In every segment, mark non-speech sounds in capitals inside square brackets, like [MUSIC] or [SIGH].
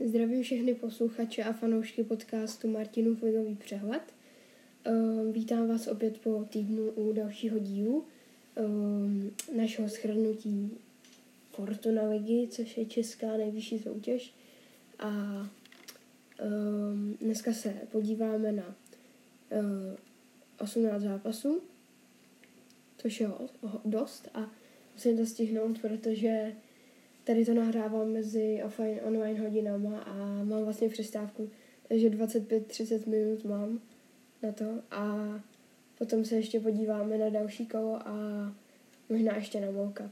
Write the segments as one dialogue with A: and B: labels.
A: Zdravím všechny posluchače a fanoušky podcastu Martinův ligový přehled. Um, vítám vás opět po týdnu u dalšího dílu um, našeho shrnutí Fortuna ligy, což je česká nejvyšší soutěž. A um, dneska se podíváme na uh, 18 zápasů, což je dost a musím to stihnout, protože tady to nahrávám mezi offline online hodinama a mám vlastně přestávku, takže 25-30 minut mám na to a potom se ještě podíváme na další kolo a možná ještě na World Cup.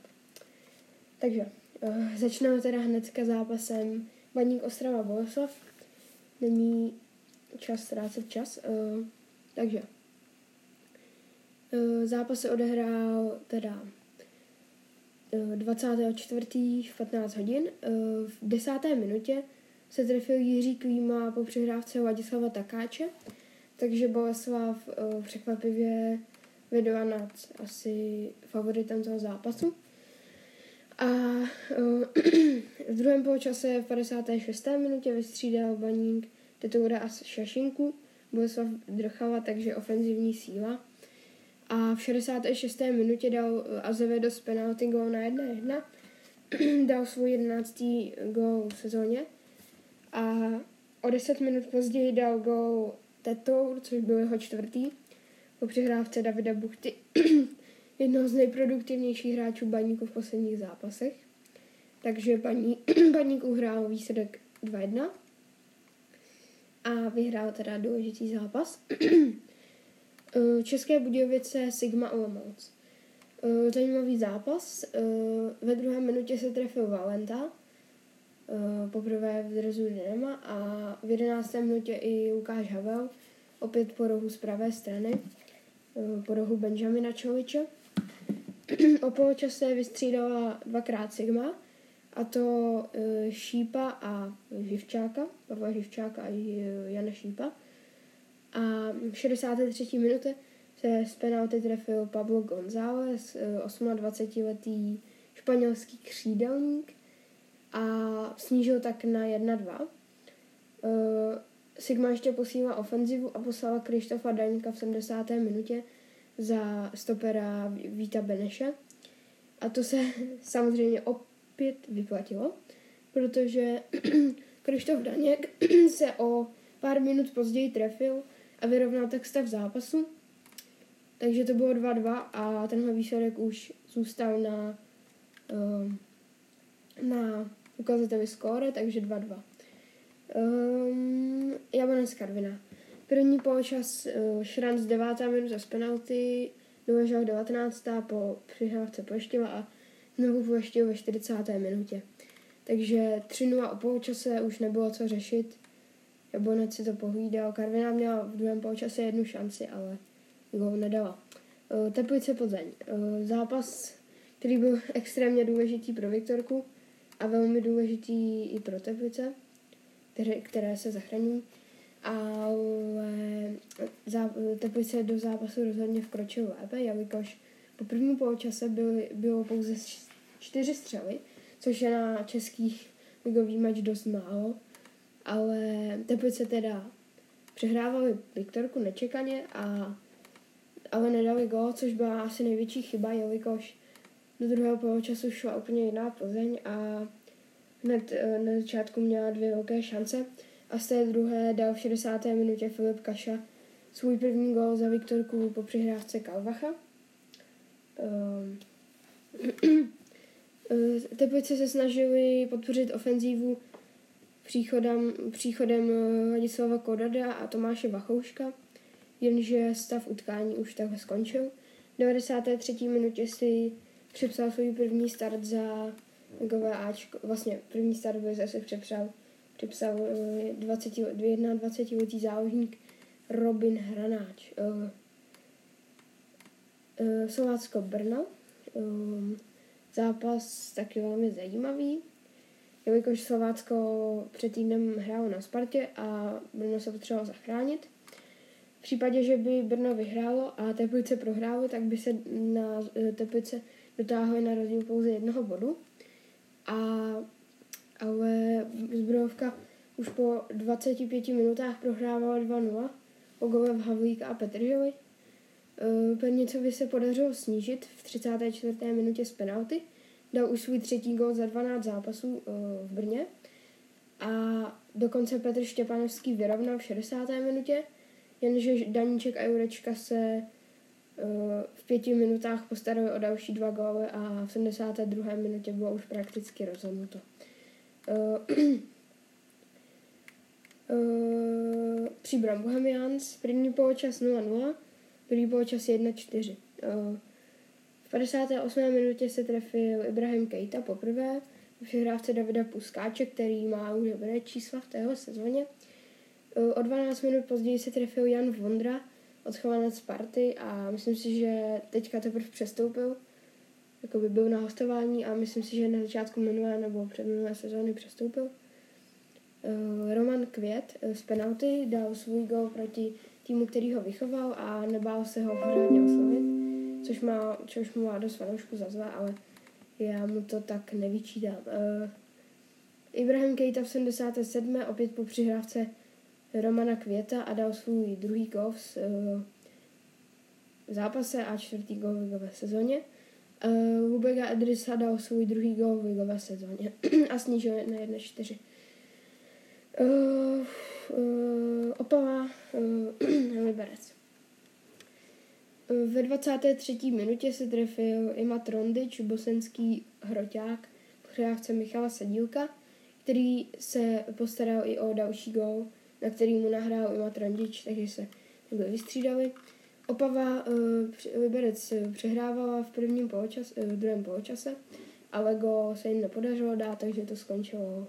A: Takže uh, začneme teda hnedka zápasem Baník Ostrava Boleslav. Není čas ztrácet čas, uh, takže uh, zápas se odehrál teda 24. v 15 hodin. V desáté minutě se trefil Jiří Klíma po přehrávce Ladislava Takáče, takže Boleslav eh, překvapivě vedla nad asi favoritem toho zápasu. A eh, [CLEARS THROAT] v druhém poločase v 56. minutě vystřídal Baník Tetoura a Šašinku. Boleslav drchala, takže ofenzivní síla a v 66. minutě dal eh, Azevedo z penalty gol na 1-1. [CLEARS THROAT] dal svůj 11. gol v sezóně. A o 10 minut později dal gol Tetour, což byl jeho čtvrtý, po přihrávce Davida Buchty, [CLEARS THROAT] jednoho z nejproduktivnějších hráčů baníku v posledních zápasech. Takže baník, [CLEARS THROAT] baník uhrál výsledek 2-1 a vyhrál teda důležitý zápas. Eh, České Budějovice Sigma Olomouc. Eh, zajímavý zápas. Eh, ve druhé minutě se trefil Valenta, poprvé v drezu Dynama a v jedenácté minutě i Lukáš Havel, opět po rohu z pravé strany, po rohu Benjamina Čoviče. o poločase vystřídala dvakrát Sigma, a to Šípa a Živčáka, Pavla Živčáka a Jana Šípa. A v 63. minutě se z penalty trefil Pablo González, 28-letý eh, španělský křídelník a snížil tak na 1-2. Eh, Sigma ještě posílala ofenzivu a poslala Krištofa Daňka v 70. minutě za stopera Víta Beneše. A to se [LAUGHS] samozřejmě opět vyplatilo, protože [CLEARS THROAT] Krištof Daněk [CLEARS THROAT] se o pár minut později trefil a vyrovnal tak stav zápasu. Takže to bylo 2-2 a tenhle výsledek už zůstal na, uh, na ukazateli skóre, takže 2-2. Um, Jablonec Karvina. První poločas uh, Šranc 9. minuta z penalty, Doležal 19. po přihrávce Pleštila a znovu Pleštil ve 40. minutě. Takže 3-0 o poločase už nebylo co řešit. Jablonec si to pohlídal. Karviná měla v druhém poločase jednu šanci, ale gol nedala. Eh, Teplice Plzeň. Eh, zápas, který byl [LAUGHS] extrémně důležitý pro Viktorku a velmi důležitý i pro Teplice, které, které se zachraňují. Ale Teplice do zápasu rozhodně vkročil lépe, jelikož po prvním poločase byly, bylo pouze čtyři střely, což je na českých ligový mač dost málo ale Teplice teda přehrávali Viktorku nečekaně, a, ale nedali gol, což byla asi největší chyba, jelikož do druhého poločasu šla úplně jiná Plzeň a hned eh, na začátku měla dvě velké šance a z té druhé dal v 60. minutě Filip Kaša svůj první gol za Viktorku po přihrávce Kalvacha. Ehm, [CLEARS THROAT] eh, Teplice se snažili podpořit ofenzívu příchodem, příchodem eh, Ladislava Kodada a Tomáše Vachouška, jenže stav utkání už takhle skončil. V 93. minutě si přepsal svůj první start za ligové Ačko, vlastně první start by zase přepsal, přepsal 20, 21 letý záložník Robin Hranáč. Uh, uh, Slovácko Brno. Zápas taky velmi zajímavý jelikož Slovácko před týdnem hrálo na Spartě a Brno se potřebovalo zachránit. V případě, že by Brno vyhrálo a Teplice prohrálo, tak by se na eh, Teplice dotáhly na rozdíl pouze jednoho bodu. A, ale Zbrojovka už po 25 minutách prohrával 2-0 po gole v Havlík a Petržovi. Eh, Pernicovi se podařilo snížit v 34. minutě z penalty. Dal už svůj třetí gol za 12 zápasů eh, v Brně. A dokonce Petr Štěpanovský vyrovnal v 60. minutě, jenže Daníček a Jurečka se eh, v pěti minutách postarali o další dva góly a v 72. minutě bylo už prakticky rozhodnuto. Příbram Bohemians, první poločas 0-0, Druhý poločas 1-4. V 58. minutě se trefil Ibrahim Keita poprvé přihrávce Davida Puskáče, který má už dobré čísla v téhle sezóně. O 12 minut později se trefil Jan Vondra, odchovanec Sparty a myslím si, že teďka teprve přestoupil, jako by byl na hostování a myslím si, že na začátku minulé nebo před minulé sezóny přestoupil. Roman Květ z penalty dal svůj gol proti týmu, který ho vychoval a nebál se ho pořádně oslovit, což, má, což mu má dost fanoušku za zlé, ale já mu to tak nevyčítám. Uh, Ibrahim Kejta v 77. opět po přihrávce Romana Květa a dal svůj druhý gol v, uh, zápase a čtvrtý gol v ligové sezóně. Uh, Lubega Edrisa dal svůj druhý gol v ligové sezóně [CLEARS THROAT] a snížil na 1-4. Uh, uh, Opava uh, [CLEARS THROAT] Liberec. Ve 23. minutě se trefil Ima Trondič, bosenský hroťák, přijávce Michala Sedílka, který se postaral i o další gol, na který mu nahrál Ima Trondič, takže se takhle vystřídali. Opava uh, Liberec přehrávala v prvním poločas, uh, v druhém poločase, ale go se jim nepodařilo dát, takže to skončilo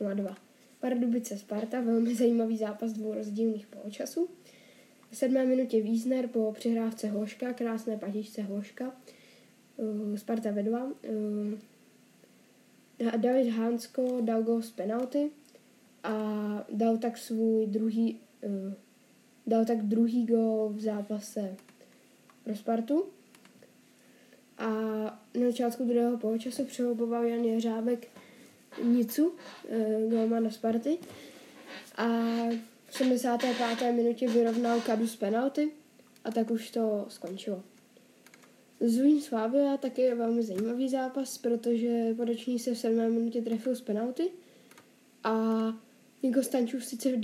A: 0-2. Pardubice Sparta, velmi zajímavý zápas dvou rozdílných poločasů. V sedmé minutě Wiesner po přihrávce Hloška, krásné patičce Hloška, uh, Sparta ve dva. Uh, David Hansko dal gol z penalty a dal tak svůj druhý, uh, dal tak druhý gol v zápase pro Spartu. A na začátku druhého poločasu přehoboval Jan Jeřábek Nicu, golmana Sparty. A v 75. minutě vyrovnal Kadu z penalty a tak už to skončilo. Zlín Slavia taky je velmi zajímavý zápas, protože podoční se v 7. minutě trefil z penalty a Niko Stančův sice v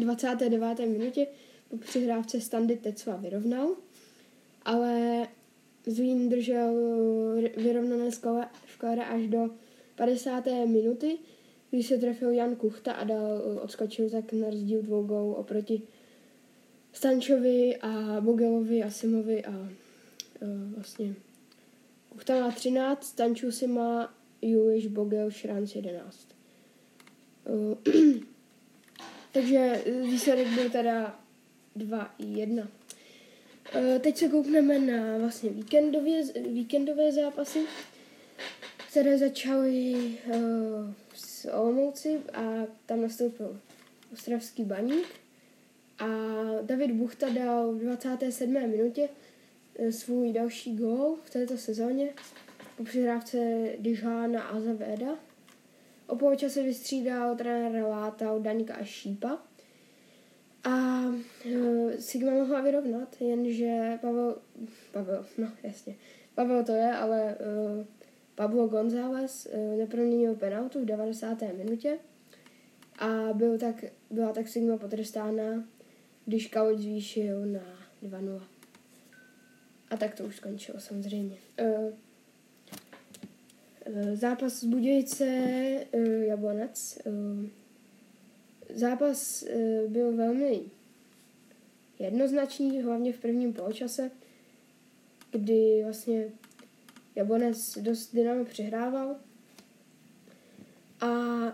A: 29. [LAUGHS] minutě po přihrávce Standy Tecva vyrovnal, ale Zlín držel vyrovnané skóre až do 50. minuty, když se trefil Jan Kuchta a dal, odskočil tak na rozdíl dvou gólů oproti Stančovi a Bogelovi a Simovi a uh, vlastně Kuchta má 13, Stančů si má Juliš Bogel Šránc 11. Uh, [CLEARS THROAT] takže výsledek byl teda 2-1. Uh, teď se koukneme na vlastně víkendové, víkendové zápasy které začaly uh, Olomouci a tam nastoupil Ostravský baník a David Buchta dal v 27. minutě uh, svůj další gol v této sezóně po přihrávce Dižána a Zaveda. O poločase vystřídal trenér Láta, Daňka a Šípa. A uh, Sigma mohla vyrovnat, jenže Pavel, Pavel, no jasně, Pavel to je, ale uh, Pablo González eh, neproměnil penaltu v 90. minutě a byl tak, byla tak Sigma potrestána, když Kauč zvýšil na 2-0. A tak to už skončilo samozřejmě. Eh, eh, zápas z Budějce Jablonec. Zápas byl velmi jednoznačný, hlavně v prvním poločase, kdy vlastně Jablonec dost dynamo přihrával. A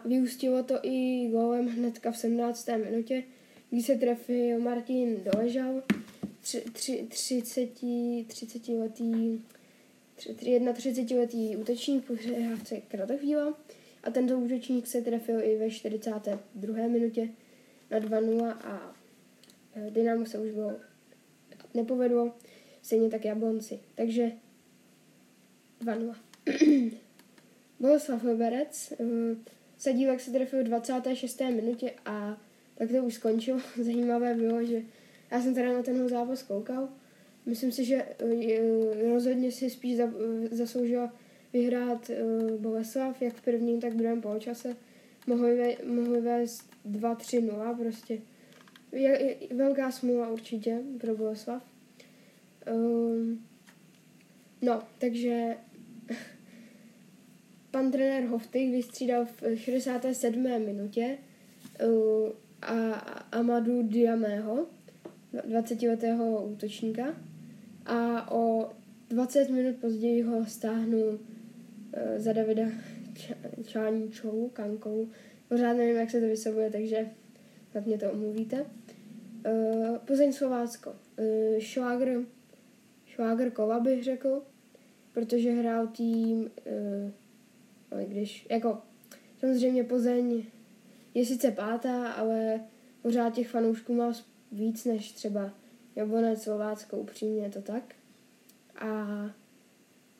A: vyústilo to i gólem hnedka v 17. minutě, kdy se trefil Martin Doležal, 30, 30 letý 31 útočník přehrávce Kratochvíla a tento útočník se trefil i ve 42. minutě na 2-0 a e, Dynamo se už bylo nepovedlo, stejně tak Jablonci. Takže 2-0. [CLEARS THROAT] Bohuslav Liberec. Eh, Sadílek se trefil v 26. minutě a tak to už skončilo. [LAUGHS] Zajímavé bylo, že já jsem teda na tenhle zápas koukal. Myslím si, že rozhodně si spíš zasloužila vyhrát Boleslav, jak v prvním, tak v druhém poločase. Mohli, mohli vést 2-3-0 prostě. Je, je, velká smůla určitě pro Boleslav. Um, no, takže pan trenér Hofty vystřídal v 67. minutě uh, a Amadu Diamého, 20-letého útočníka, a o 20 minut později ho stáhnu uh, za Davida Čáničou, Kankou. Pořád nevím, jak se to vyslovuje, takže snad mě to omluvíte. Uh, Plzeň Slovácko. Šlágr, Šlágr Kova bych řekl, protože hrál tým, uh, ale když, jako, samozřejmě Plzeň je sice pátá, ale pořád těch fanoušků má víc než třeba Jablonec Slovácko, upřímně je to tak. A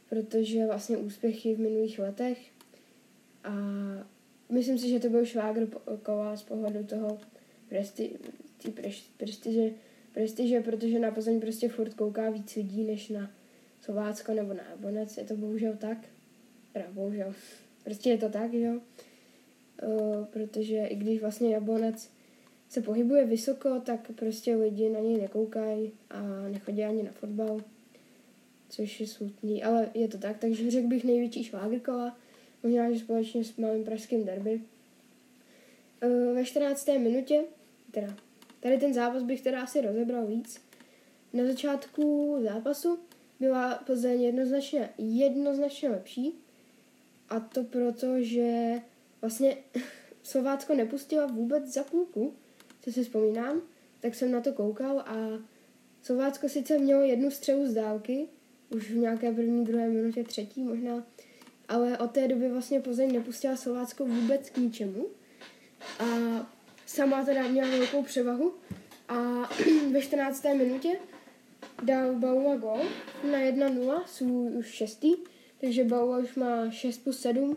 A: protože vlastně úspěchy v minulých letech a myslím si, že to byl švágr Kova z pohledu toho presti, prestiže, prestiže, protože na Plzeň prostě furt kouká víc lidí, než na Slovácko nebo na Jablonec. Je to bohužel tak. Teda bohužel. Prostě je to tak, jo. Uh, protože i když vlastně Jablonec se pohybuje vysoko, tak prostě lidi na něj nekoukají a nechodí ani na fotbal, což je smutný, ale je to tak, takže řekl bych největší švágrkova, možná, že společně s malým pražským derby. Uh, ve 14. minutě, teda, tady ten zápas bych teda asi rozebral víc. Na začátku zápasu byla Plzeň jednoznačně, jednoznačně lepší, a to proto, že vlastně [LAUGHS] Slovácko nepustila vůbec za půlku, co si vzpomínám, tak jsem na to koukal a Slovácko sice mělo jednu střelu z dálky, už v nějaké první, druhé minutě, třetí možná, ale od té doby vlastně Plzeň nepustila Slovácko vůbec k ničemu. A sama teda měla velkou převahu a [CLEARS THROAT] ve 14. minutě dal Baula gol na 1-0, svůj už šestý, takže Baula už má 6 plus 7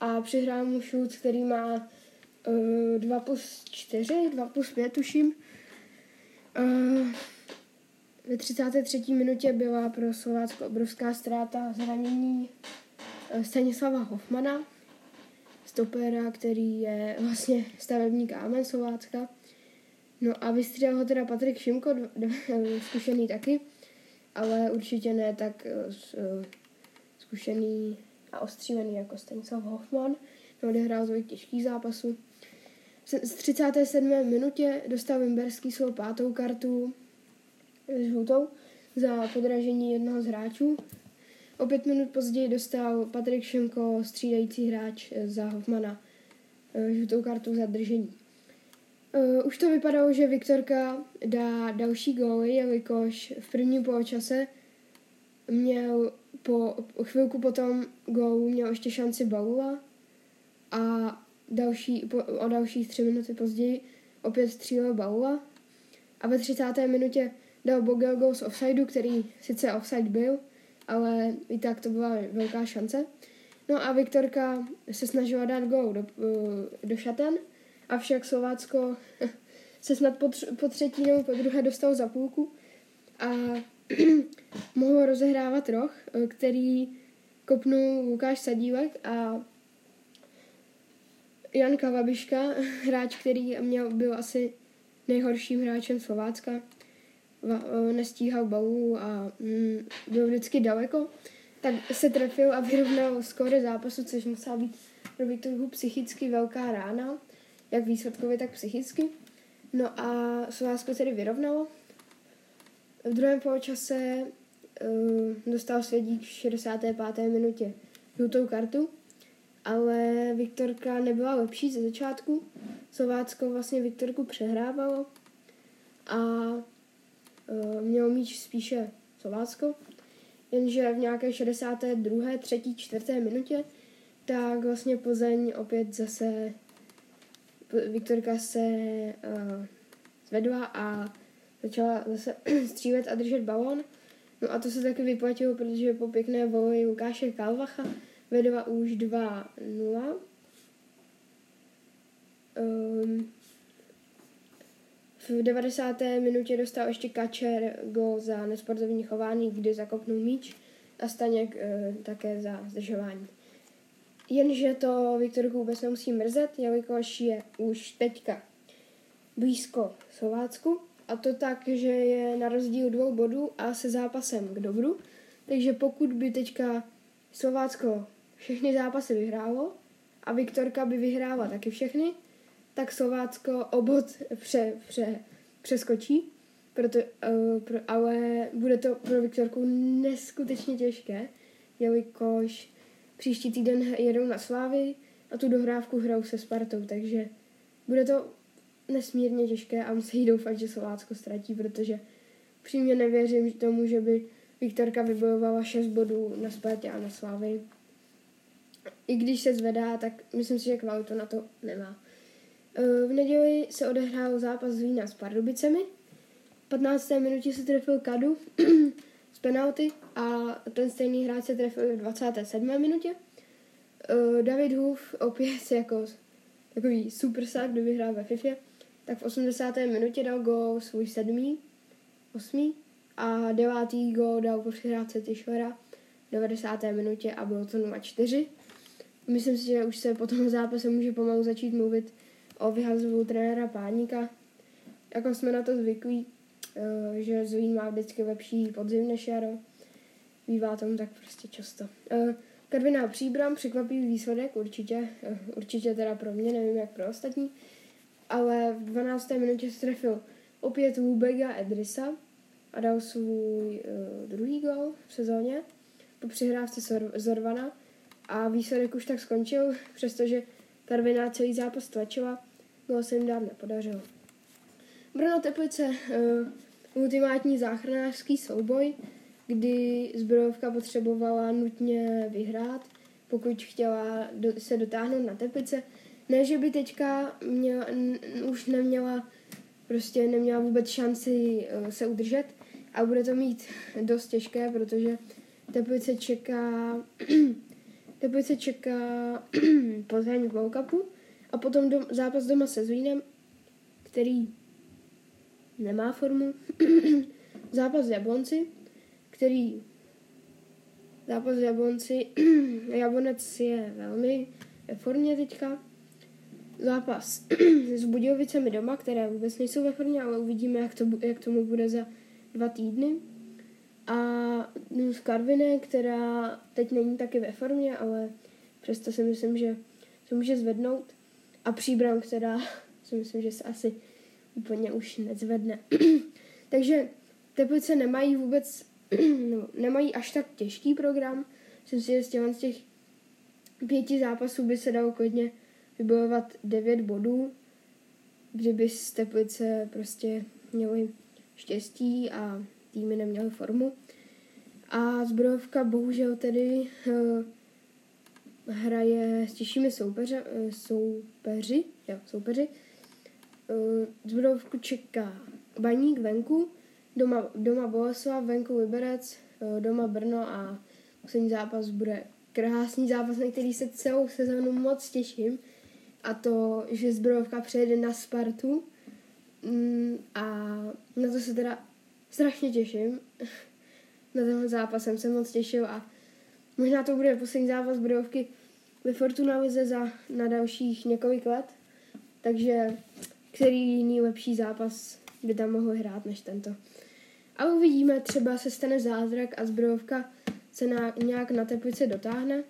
A: a přihrál mu Schulz, který má uh, 2 plus 4, 2 plus 5 tuším. Uh, ve 33. minutě byla pro Slovácko obrovská ztráta zranění uh, Stanislava Hoffmana, stopera, který je vlastně stavební kámen Slovácka. No a vystřídal ho teda Patrik Šimko, [LAUGHS] zkušený taky, ale určitě ne tak uh, zkušený a ostřílený jako Stanislav Hoffman. No, odehrál tolik těžkých zápasů. Z 37. minutě dostal Wimberský svou pátou kartu žlutou za podražení jednoho z hráčů. O pět minut později dostal Patrik Šemko, střídající hráč za Hoffmana, eh, žlutou kartu za držení. Uh, už to vypadalo, že Viktorka dá další góly, jelikož v prvním poločase měl po chvilku potom gólu měl ještě šanci Baula a další, po, o dalších tři minuty později opět střílel Baula a ve 30. minutě dal Bogel gol z offsideu, který sice offside byl, ale i tak to byla velká šance. No a Viktorka se snažila dát gol do, do šaten, avšak Slovácko [LAUGHS] se snad po, tř, po třetí nebo po druhé dostal za půlku a [CLEARS THROAT] mohl rozehrávat roh, eh, který kopnul Lukáš Sadílek a Jan Kavabiška, [LAUGHS] hráč, který měl, byl asi nejhorším hráčem Slovácka, eh, nestíhal balu a mm, byl vždycky daleko, tak se trefil a vyrovnal skóre zápasu, což musela být pro trochu psychicky velká rána, jak výsledkově, tak psychicky. No a Slovácko tedy vyrovnalo v druhém poločase uh, dostal Svědík v 65. minutě žlutou kartu, ale Viktorka nebyla lepší ze začátku. Slovácko vlastně Viktorku přehrávalo a uh, mělo míč spíše Slovácko, jenže v nějaké 62., 3., 4. minutě tak vlastně Plzeň opět zase Viktorka se uh, zvedla a začala zase [CLEARS THROAT] střílet a držet balon. No a to se taky vyplatilo, protože po pěkné voli Lukáše Kalvacha vedla už 2-0. Um, v 90. minutě dostal ještě Kačer gol za nesportovní chování, kdy zakopnul míč a Staněk uh, také za zdržování. Jenže to Viktorku vůbec nemusí mrzet, jelikož je už teďka blízko Slovácku a to tak, že je na rozdíl dvou bodů a se zápasem k dobru. Takže pokud by teďka Slovácko všechny zápasy vyhrálo a Viktorka by vyhrála taky všechny, tak Slovácko obod pře, pře, přeskočí, proto, uh, pro, ale bude to pro Viktorku neskutečně těžké, jelikož příští týden jedou na Slávy a tu dohrávku hrajou se Spartou, takže bude to nesmírně těžké a musí doufat, že Slovácko ztratí, protože přímě nevěřím tomu, že by Viktorka vybojovala 6 bodů na Spartě a na Slávy. I když se zvedá, tak myslím si, že kvalitu na to nemá. E, v neděli se odehrál zápas z Vína s Pardubicemi. V 15. minutě se trefil Kadu [CLEARS THROAT] z penalty a ten stejný hráč se trefil v 27. minutě. E, David Huf opět [LAUGHS] jako takový super sák, kdo vyhrál ve FIFA, tak v 80. minutě dal gol svůj sedmý, osmý a devátý gol dal po přihrávce Tyšvera v 90. minutě a bylo to 0-4. Myslím si, že už se po tom zápase může pomalu začít mluvit o vyhazovou trenéra Páníka. Jako jsme na to zvyklí, eh, že Zlín má vždycky lepší podzim než jaro. Bývá tomu tak prostě často. Eh, Karviná Příbram, překvapivý výsledek, určitě, eh, určitě teda pro mě, nevím jak pro ostatní, ale v 12. minutě se trefil opět Lubega Edrisa a dal svůj uh, druhý gol v sezóně po přihrávce Zorvana a výsledek už tak skončil, [LAUGHS] přestože Karviná celý zápas tlačila, gol se jim dát nepodařilo. Brno Teplice, uh, ultimátní záchranářský souboj, kdy zbrojovka potřebovala nutně vyhrát, pokud chtěla do, se dotáhnout na Teplice. Ne, že by teďka měla, n, už neměla prostě neměla vůbec šanci uh, se udržet a bude to mít [LAUGHS] dost těžké, protože Teplice čeká [CLEARS THROAT] Teplice čeká [CLEARS THROAT] Plzeň v a potom dom, zápas doma se Zlínem, který nemá formu. [CLEARS THROAT] zápas s Jablonci, který zápas s Jablonci, [CLEARS THROAT] Jablonec je velmi ve formě teďka. Zápas [CLEARS THROAT] s Budějovicemi doma, které vůbec nejsou ve formě, ale uvidíme, jak, to, jak tomu bude za dva týdny. A z Karvine, která teď není taky ve formě, ale přesto si myslím, že se může zvednout. A Příbram, která [LAUGHS] si myslím, že se asi úplně už nezvedne. [CLEARS THROAT] Takže Teplice nemají vůbec, [CLEARS THROAT] no, nemají až tak těžký program. Myslím si, že z těch, z těch pěti zápasů by se dalo klidně vybojovat devět bodů, kdyby z Teplice prostě měli štěstí a týmy neměly formu. A zbrojovka bohužel tedy uh, hraje s těžšími soupeře, uh, soupeři, jo, soupeři. Uh, zbrojovku čeká Baník venku, doma, doma Boleslav, venku Liberec, uh, doma Brno a poslední zápas bude krásný zápas, na který se celou sezónu moc těším. A to, že zbrojovka přejede na Spartu. Mm, a na to se teda strašně těším. [LAUGHS] na tenhle zápas jsem se moc těšil a možná to bude poslední zápas Budovky ve Fortuna Lize za, na dalších několik let. Takže který jiný lepší zápas by tam mohl hrát než tento. A uvidíme, třeba se stane zázrak a zbrojovka se na, nějak na teplice dotáhne.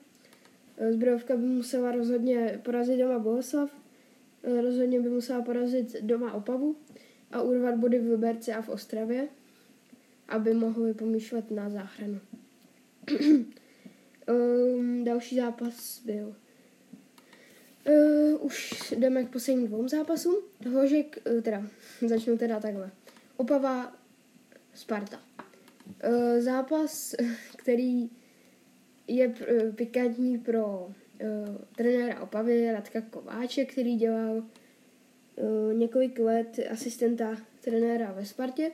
A: Zbrojovka by musela rozhodně porazit doma Bohuslav, rozhodně by musela porazit doma Opavu a urvat body v Liberci a v Ostravě aby mohli pomýšlet na záchranu. um, [CLEARS THROAT] další zápas byl. Uh, už jdeme k posledním dvou zápasům. Hložek, uh, teda, začnu teda takhle. Opava, Sparta. Uh, zápas, [LAUGHS] který je uh, pikantní pro uh, trenéra Opavy Radka Kováče, který dělal uh, několik let asistenta trenéra ve Spartě.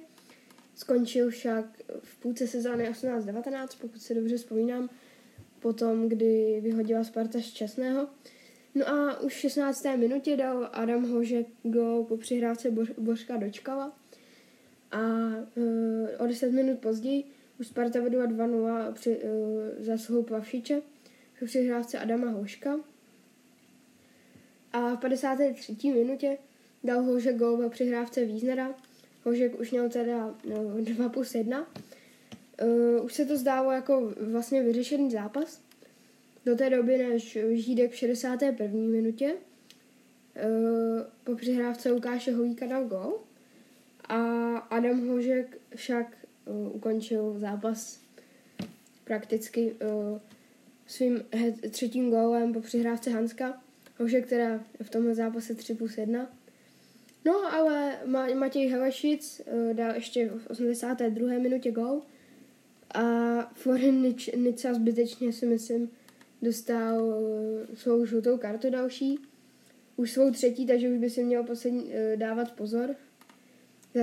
A: Skončil však v půlce sezóny 18-19, pokud se dobře vzpomínám, potom, kdy vyhodila Sparta z Časného. No a už v 16. minutě dal Adam Hožek go po přihrávce Bořka Dočkala. A uh, o 10 minut později už Sparta vedla 2-0 při uh, zásluhou Plavšiče po přihrávce Adama Hoška. A v 53. minutě dal Hožek gol ve přihrávce Víznera. Hožek už měl teda no, 2 plus 1. Uh, už se to zdálo jako vlastně vyřešený zápas. Do té doby, než Žídek v 61. minutě uh, po přihrávce Lukáše Holíka dal gol a Adam Hožek však uh, ukončil zápas prakticky uh, svým třetím gólem po přihrávce Hanska. Hožek teda v tomhle zápase 3 plus 1. No, ale Matěj Helešic dal ještě v 82. minutě gól a Florin Nica zbytečně si myslím dostal uh, svou žlutou kartu další. Už svou třetí, takže už by si měl poslední, uh, dávat pozor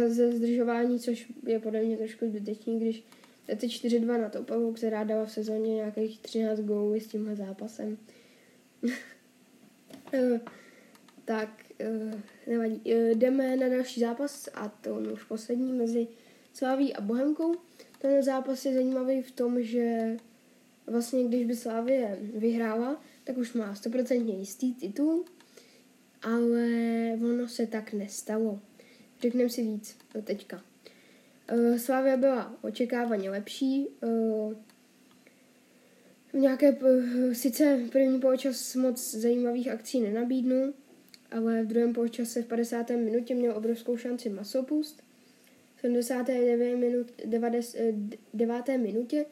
A: za zdržování, což je podle mě trošku zbytečný, když jdete 4-2 na Topavu, která dala v sezóně nějakých 13 gólů s tímhle zápasem. uh, [LAUGHS] tak, nevadí. Jdeme na další zápas a to on už poslední mezi Sláví a Bohemkou. Ten zápas je zajímavý v tom, že vlastně když by Slávě vyhrála, tak už má 100% jistý titul, ale ono se tak nestalo. Řekneme si víc teďka. Uh, Slávia byla očekávaně lepší. Uh, nějaké, uh, sice první poločas moc zajímavých akcí nenabídnu, ale v druhém poločase v 50. minutě měl obrovskou šanci Masopust. V 79. Minut, 9. minutě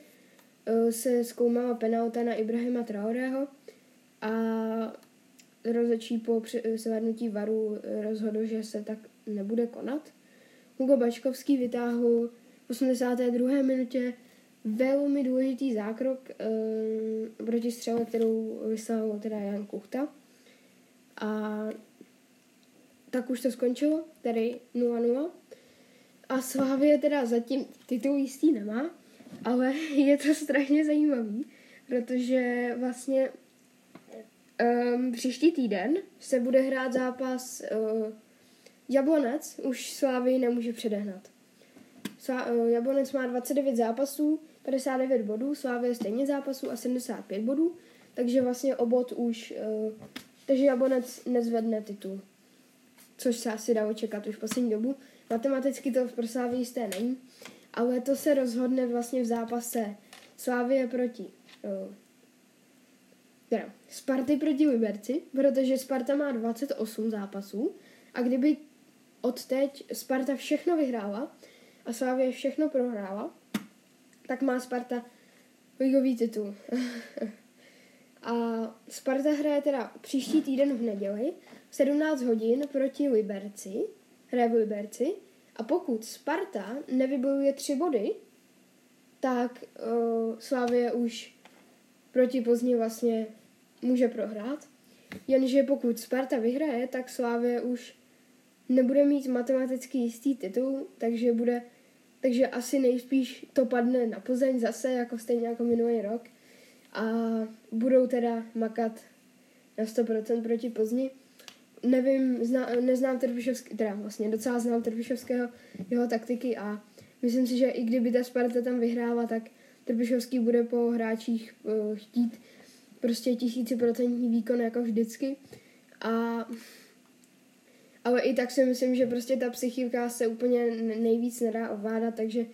A: se zkoumala penalta na Ibrahima Traorého a rozhodčí po zvládnutí varu rozhodl, že se tak nebude konat. Hugo Bačkovský vytáhl v 82. minutě velmi důležitý zákrok e, proti střele, kterou vyslal teda Jan Kuchta. A tak už to skončilo, tedy 0-0. A Slávě teda zatím titul jistý nemá, ale [LAUGHS] je to strašně zajímavý, protože vlastně um, příští týden se bude hrát zápas uh, Jablonec už Slávy nemůže předehnat. Slá, uh, Jablonec má 29 zápasů, 59 bodů, Slávy stejně zápasů a 75 bodů, takže vlastně obod už, uh, takže Jablonec nezvedne titul. Což se asi dá očekat už v poslední dobu. Matematicky to pro Slávy jisté není, ale to se rozhodne vlastně v zápase Slávie proti uh, teda Sparty proti Liberci, protože Sparta má 28 zápasů a kdyby od teď Sparta všechno vyhrála a Slávě všechno prohrála, tak má Sparta ligový titul. [LAUGHS] a Sparta hraje teda příští týden v neděli v 17 hodin proti Liberci, hraje v Liberci a pokud Sparta nevybojuje tři body, tak uh, Slávě už proti Plzni vlastně může prohrát. Jenže pokud Sparta vyhraje, tak Slávě už nebude mít matematicky jistý titul, takže bude takže asi nejspíš to padne na Plzeň zase, jako stejně jako minulý rok. A budou teda makat na 100% proti Plzni. Nevím, zna, neznám Trpišovský, teda vlastně docela znám Trpišovského, jeho taktiky a myslím si, že i kdyby ta Sparta tam vyhrála, tak Trpišovský bude po hráčích uh, chtít prostě tisíciprocentní výkon jako vždycky. A ale i tak si myslím, že prostě ta psychika se úplně nejvíc nedá ovládat, takže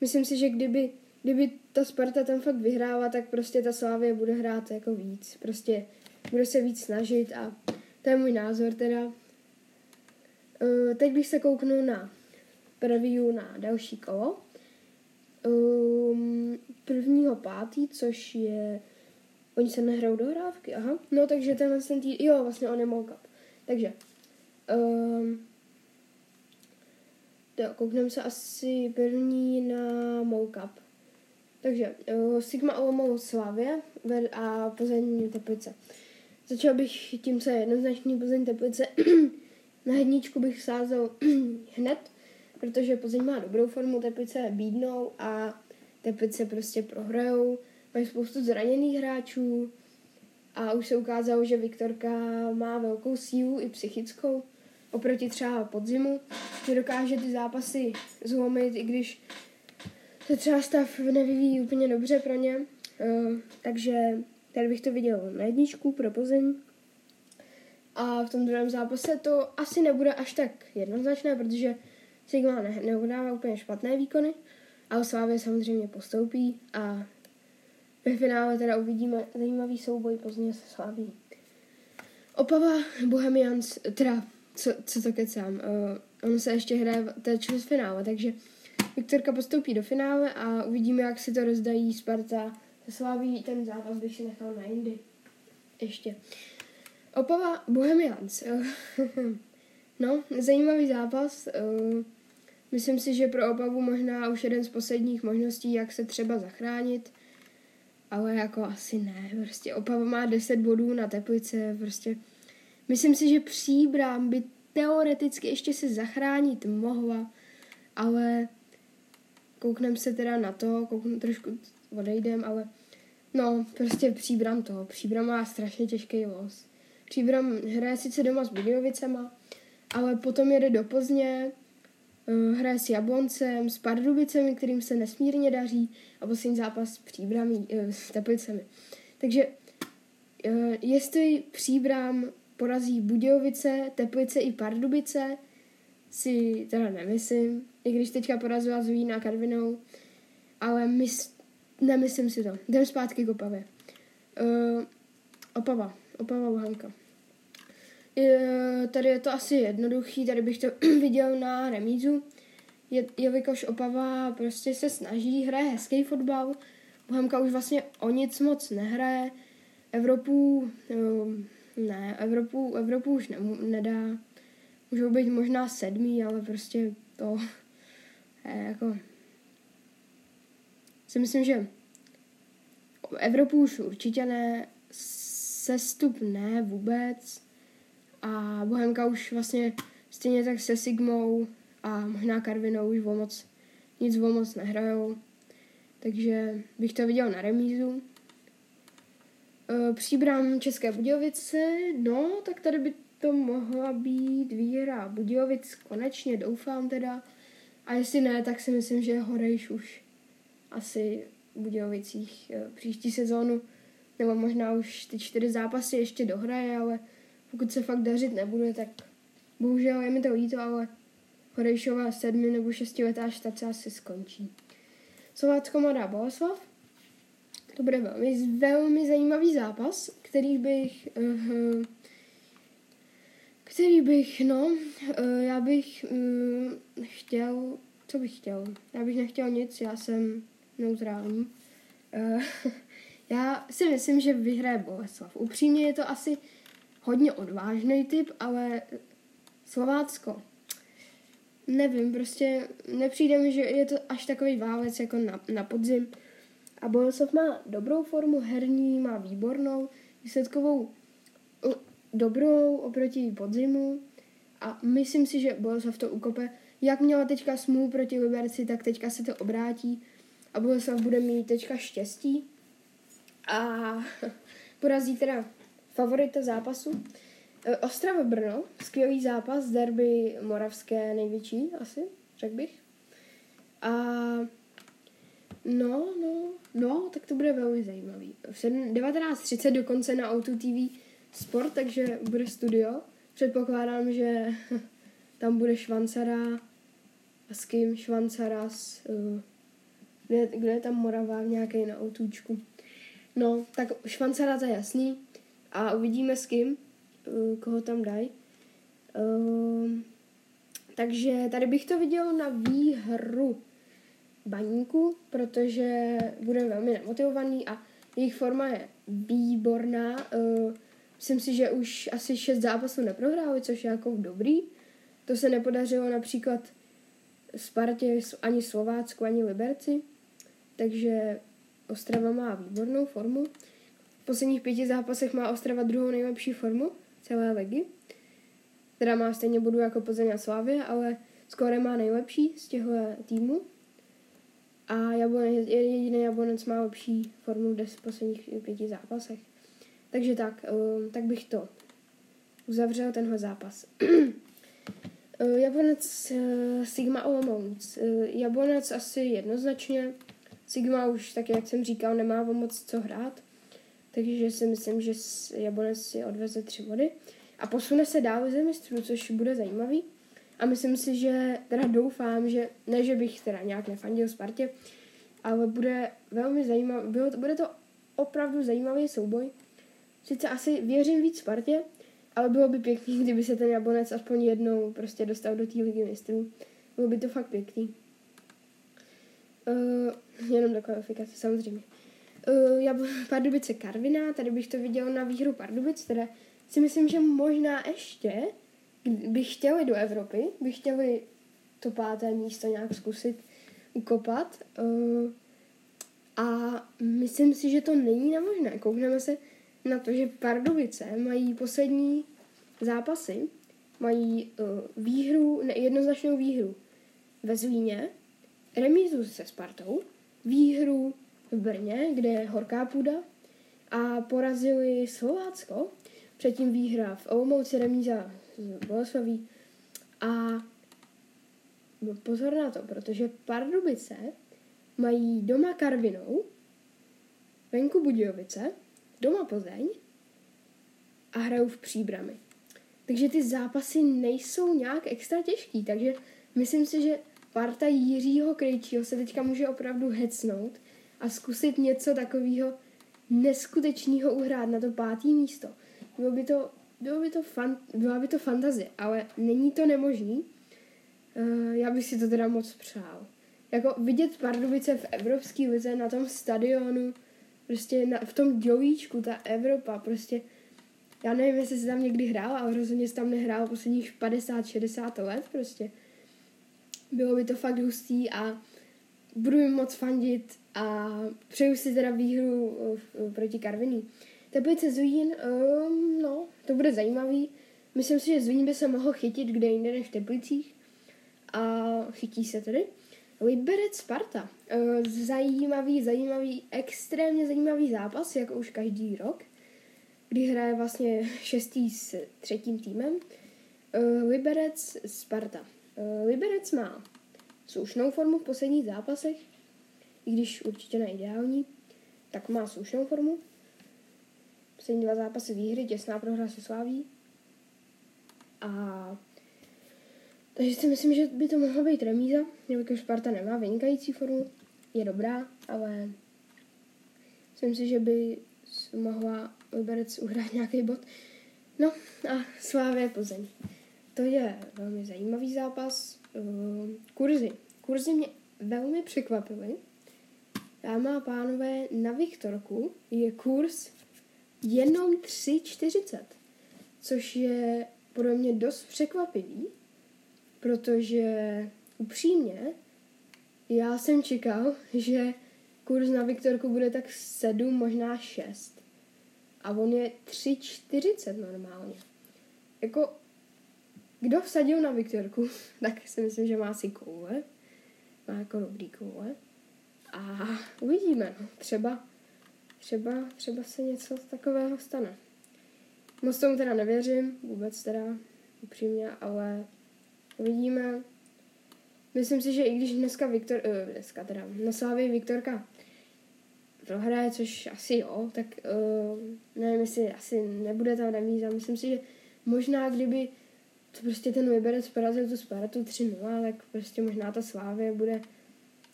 A: myslím si, že kdyby, kdyby ta Sparta tam fakt vyhrála, tak prostě ta Slávě bude hrát jako víc. Prostě bude se víc snažit a to je můj názor teda. Uh, teď bych se kouknul na preview na další kolo. Um, prvního pátý, což je... Oni se nehrajou do hrávky, aha. No takže tenhle ten tý... Jo, vlastně on je Cup. Takže Um, koukneme se asi první na Moukup. Takže uh, Sigma Olomouc Slavě a Plzeň Teplice. Začal bych tím, co je jednoznačný Plzeň Teplice. [CLEARS THROAT] na hedničku bych sázel [CLEARS THROAT] hned, protože Plzeň má dobrou formu, Teplice bídnou a Teplice prostě prohrajou. Mají spoustu zraněných hráčů A už se ukázalo, že Viktorka má velkou sílu i psychickou oproti třeba podzimu, že dokáže ty zápasy zlomit, i když se třeba stav nevyvíjí úplně dobře pro ně. Uh, takže tady bych to viděl na jedničku pro Plzeň. A v tom druhém zápase to asi nebude až tak jednoznačné, protože Sigma ne, neudává úplně špatné výkony, ale Slávě samozřejmě postoupí a ve finále teda uvidíme zajímavý souboj Plzně se Sláví. Opava Bohemians, teda co, co to kecám, uh, ono se ještě hraje té čtvrt finále, takže Viktorka postoupí do finále a uvidíme, jak si to rozdají Sparta Slaví. Ten zápas bych si nechal na jindy. Ještě. Opava Bohemians. [LAUGHS] no, zajímavý zápas. Uh, myslím si, že pro Opavu možná už jeden z posledních možností, jak se třeba zachránit. Ale jako asi ne. Prostě Opava má 10 bodů na Teplice. Prostě myslím si, že Příbram by teoreticky ještě se zachránit mohla, ale koukneme se teda na to, kouknem, trošku odejdem, ale no, prostě Příbram to. Příbram má strašně těžký los. Příbram hraje sice doma s Budějovicema, ale potom jede do Plzně, eh, hraje s Jabloncem, s Pardubicemi, kterým se nesmírně daří a poslední zápas s Příbramí, eh, s Teplicemi. Takže eh, jestli Příbram porazí Budějovice, Teplice i Pardubice, si teda nemyslím, i když teďka porazila Zvína Karvinou, ale mys- nemyslím si to. Jdem zpátky k Opavě. Uh, Opava, Opava Bohanka. Je, tady je to asi jednoduchý, tady bych to [CLEARS THROAT] viděl na remízu, je, jelikož Opava prostě se snaží, hraje hezký fotbal, Bohemka už vlastně o nic moc nehraje, Evropu, um, ne, Evropu, Evropu už ne, nedá, můžou být možná sedmý, ale prostě to je [LAUGHS] jako si myslím, že Evropu už určitě ne, sestup ne vůbec a Bohemka už vlastně stejně tak se Sigmou a možná Karvinou už o moc, nic o moc nehrajou, takže bych to viděl na remízu. E, příbram České Budějovice, no, tak tady by to mohla být výhra Budějovic, konečně doufám teda. A jestli ne, tak si myslím, že Horejš už asi v Budějovicích e, příští sezónu, nebo možná už ty čtyři zápasy ještě dohraje, ale pokud se fakt dařit nebude, tak bohužel je mi to líto, ale Horejšová sedmi nebo šestiletá štace asi skončí. Slovácko Mladá Boleslav. To bude velmi, velmi zajímavý zápas, který bych, uh, který bych, no, uh, já bych um, chtěl, co bych chtěl? Já bych nechtěl nic, já jsem neutrální. Uh, [LAUGHS] já si myslím, že vyhraje Boleslav. Upřímně je to asi hodně odvážný typ, ale Slovácko, nevím, prostě nepřijde mi, že je to až takový válec jako na, na podzim. A Boleslav má dobrou formu herní, má výbornou, výsledkovou dobrou oproti podzimu a myslím si, že Boleslav to ukope. Jak měla teďka smůl proti Liberci, tak teďka se to obrátí a Boleslav bude mít teďka štěstí a [LAUGHS] porazí teda favorita zápasu. E, Ostrava Brno, skvělý zápas, derby moravské největší asi, řekl bych. A no, no, no, tak to bude velmi zajímavý. V 19.30 dokonce na Auto TV Sport, takže bude studio. Předpokládám, že [LAUGHS] tam bude Švancara a s kým Švancara s, uh, kde, kde je tam Morava nějaký na autůčku. No, tak Švancara to je jasný a uvidíme s kým, uh, koho tam dají. Uh, takže tady bych to viděl na výhru baníku, protože bude velmi nemotivovaný a jejich forma je výborná. Uh, myslím si, že už asi šest zápasů neprohráli, což je jako dobrý. To se nepodařilo například Spartě ani Slovácku, ani Liberci. Takže Ostrava má výbornou formu. V posledních pěti zápasech má Ostrava druhou nejlepší formu celé ligy. Teda má stejně bodu jako Plzeň a Slávě, ale skóre má nejlepší z těchto týmů. A Jablonec, jediný Jablonec má lepší formu v posledních pěti zápasech. Takže tak, uh, tak bych to uzavřel tenhle zápas. uh, Jablonec uh, Sigma Olomouc. Uh, Jablonec asi jednoznačně. Sigma už, tak jak jsem říkal, nemá o moc co hrát. Takže si myslím, že Jablonec si odveze tři body a posune se dál ze mistrů, což bude zajímavý. A myslím si, že teda doufám, že ne, že bych teda nějak nefandil Spartě, ale bude velmi zajímavý, bylo to, bude to opravdu zajímavý souboj. Sice asi věřím víc Spartě, ale bylo by pěkný, kdyby se ten Jablonec aspoň jednou prostě dostal do té ligy mistrů. Bylo by to fakt pěkný. Uh, jenom do kvalifikace, samozřejmě. Uh, já [LAUGHS] Pardubice Karviná, tady bych to viděl na výhru Pardubic, teda si myslím, že možná ještě by chtěli do Evropy, by chtěli to páté místo nějak zkusit ukopat. Uh, a myslím si, že to není nemožné. Koukneme se na to, že Pardubice mají poslední zápasy, mají uh, výhru, ne, jednoznačnou výhru ve Zlíně, remízu se Spartou, výhru v Brně, kde je horká půda, a porazili Slovácko, předtím výhra v Olomouci, remíza z Boleslaví a pozor na to, protože Pardubice mají doma Karvinou, venku Budějovice, doma Plzeň a hrajou v příbrami. Takže ty zápasy nejsou nějak extra těžký, takže myslím si, že parta Jiřího Krejčího se teďka může opravdu hecnout a zkusit něco takového neskutečného uhrát na to pátý místo. Bylo by to, bylo by to fan, byla by to fantazie, ale není to nemožný. Uh, já bych si to teda moc přál. Jako vidět Pardubice v Evropské lize na tom stadionu, prostě na, v tom dělíčku, ta Evropa, prostě já nevím, jestli se tam někdy hrál, ale rozhodně se tam nehrál posledních 50-60 let prostě. Bylo by to fakt hustý a budu jim moc fandit a přeju si teda výhru proti Karviní. Teplice Zlín, um, no, to bude zajímavý. Myslím si, že Zlín by se mohl chytit kde jinde než v Teplicích. A chytí se tedy. Liberec Sparta. Uh, zajímavý, zajímavý, extrémně zajímavý zápas, jako už každý rok, kdy hraje vlastně [LAUGHS] šestý s třetím týmem. Uh, Liberec Sparta. Uh, Liberec má slušnou formu v posledních zápasech, i když určitě neideální, tak má slušnou formu. Poslední dva zápasy výhry, těsná prohra se Sláví. A takže si myslím, že by to mohla být remíza, jelikož Sparta nemá vynikající formu, je dobrá, ale myslím si, že by mohla Liberec uhrát nějaký bod. No a Slávě Plzeň. To je velmi zajímavý zápas. Ehm, kurzy. Kurzy mě velmi překvapily. Dámy a pánové, na Viktorku je kurz jenom 3,40, což je podle mě dost překvapivý, protože upřímně já jsem čekal, [LAUGHS] že kurz na Viktorku bude tak 7, možná 6. A on je 3,40 normálně. Jako, kdo vsadil na Viktorku, [LAUGHS] tak si myslím, že má asi koule. Má jako dobrý koule. A uvidíme, no. Třeba, třeba, třeba se něco takového stane. Moc tomu teda nevěřím, vůbec teda, upřímně, ale uvidíme. Myslím si, že i když dneska Viktor, uh, dneska teda, na Slávě Viktorka prohraje, což asi jo, tak uh, nevím, jestli asi nebude tam remíza. Myslím si, že možná kdyby to prostě ten Liberec porazil tu Spartu 3-0, tak prostě možná ta Slávě bude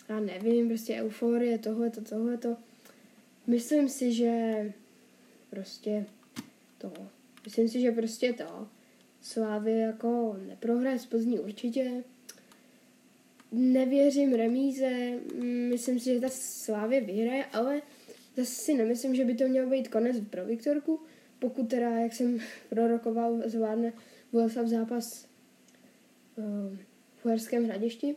A: já nevím, prostě euforie, tohleto, tohleto. Myslím si, že prostě to, myslím si, že prostě to, Slávy jako neprohraje z Plzní určitě. Nevěřím remíze, myslím si, že ta Slávě vyhraje, ale zase si nemyslím, že by to měl být konec pro Viktorku, pokud teda, jak jsem prorokoval, zvládne Boleslav zápas uh, v Uherském hradišti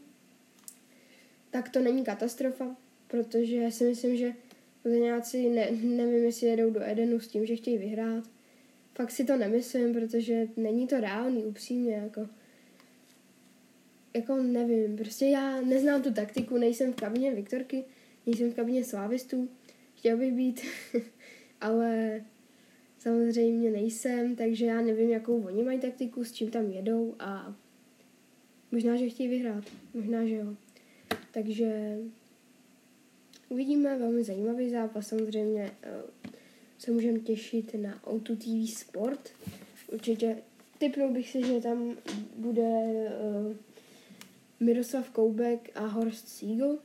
A: tak to není katastrofa, protože si myslím, že Plzeňáci, ne, nevím, jestli jedou do Edenu s tím, že chtějí vyhrát. Fakt si to nemyslím, protože není to reálný, upřímně, jako jako nevím, prostě já neznám tu taktiku, nejsem v kabině Viktorky, nejsem v kabině slávistů, chtěl bych být, [LAUGHS] ale samozřejmě nejsem, takže já nevím, jakou oni mají taktiku, s čím tam jedou a možná, že chtějí vyhrát. Možná, že jo. Takže uvidíme, velmi zajímavý zápas, samozřejmě eh, se můžeme těšit na O2 TV Sport. Určitě typnul bych si, že tam bude uh, Miroslav Koubek a Horst Siegel.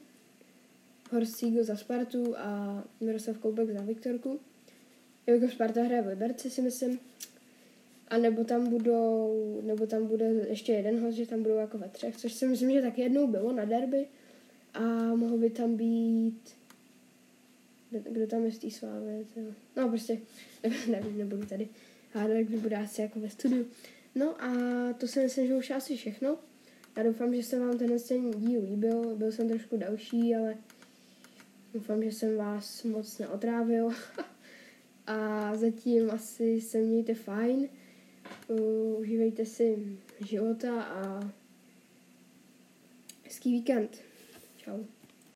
A: Horst Siegel za Spartu a Miroslav Koubek za Viktorku. Jako Sparta hraje v Liberci, si myslím. A nebo tam budou, nebo tam bude ještě jeden host, že tam budou jako ve třech, což si myslím, že tak jednou bylo na derby. A mohl by tam být kdo tam je z té slávy, no prostě, [LAUGHS] nevím, nebudu tady hádat, kdo bude asi jako ve studiu. No a to si myslím, že už asi všechno. Já doufám, že se vám ten ten díl líbil, byl jsem trošku další, ale doufám, že jsem vás moc neotrávil. [LAUGHS] a zatím asi se mějte fajn, užívejte si života a hezký víkend. Čau.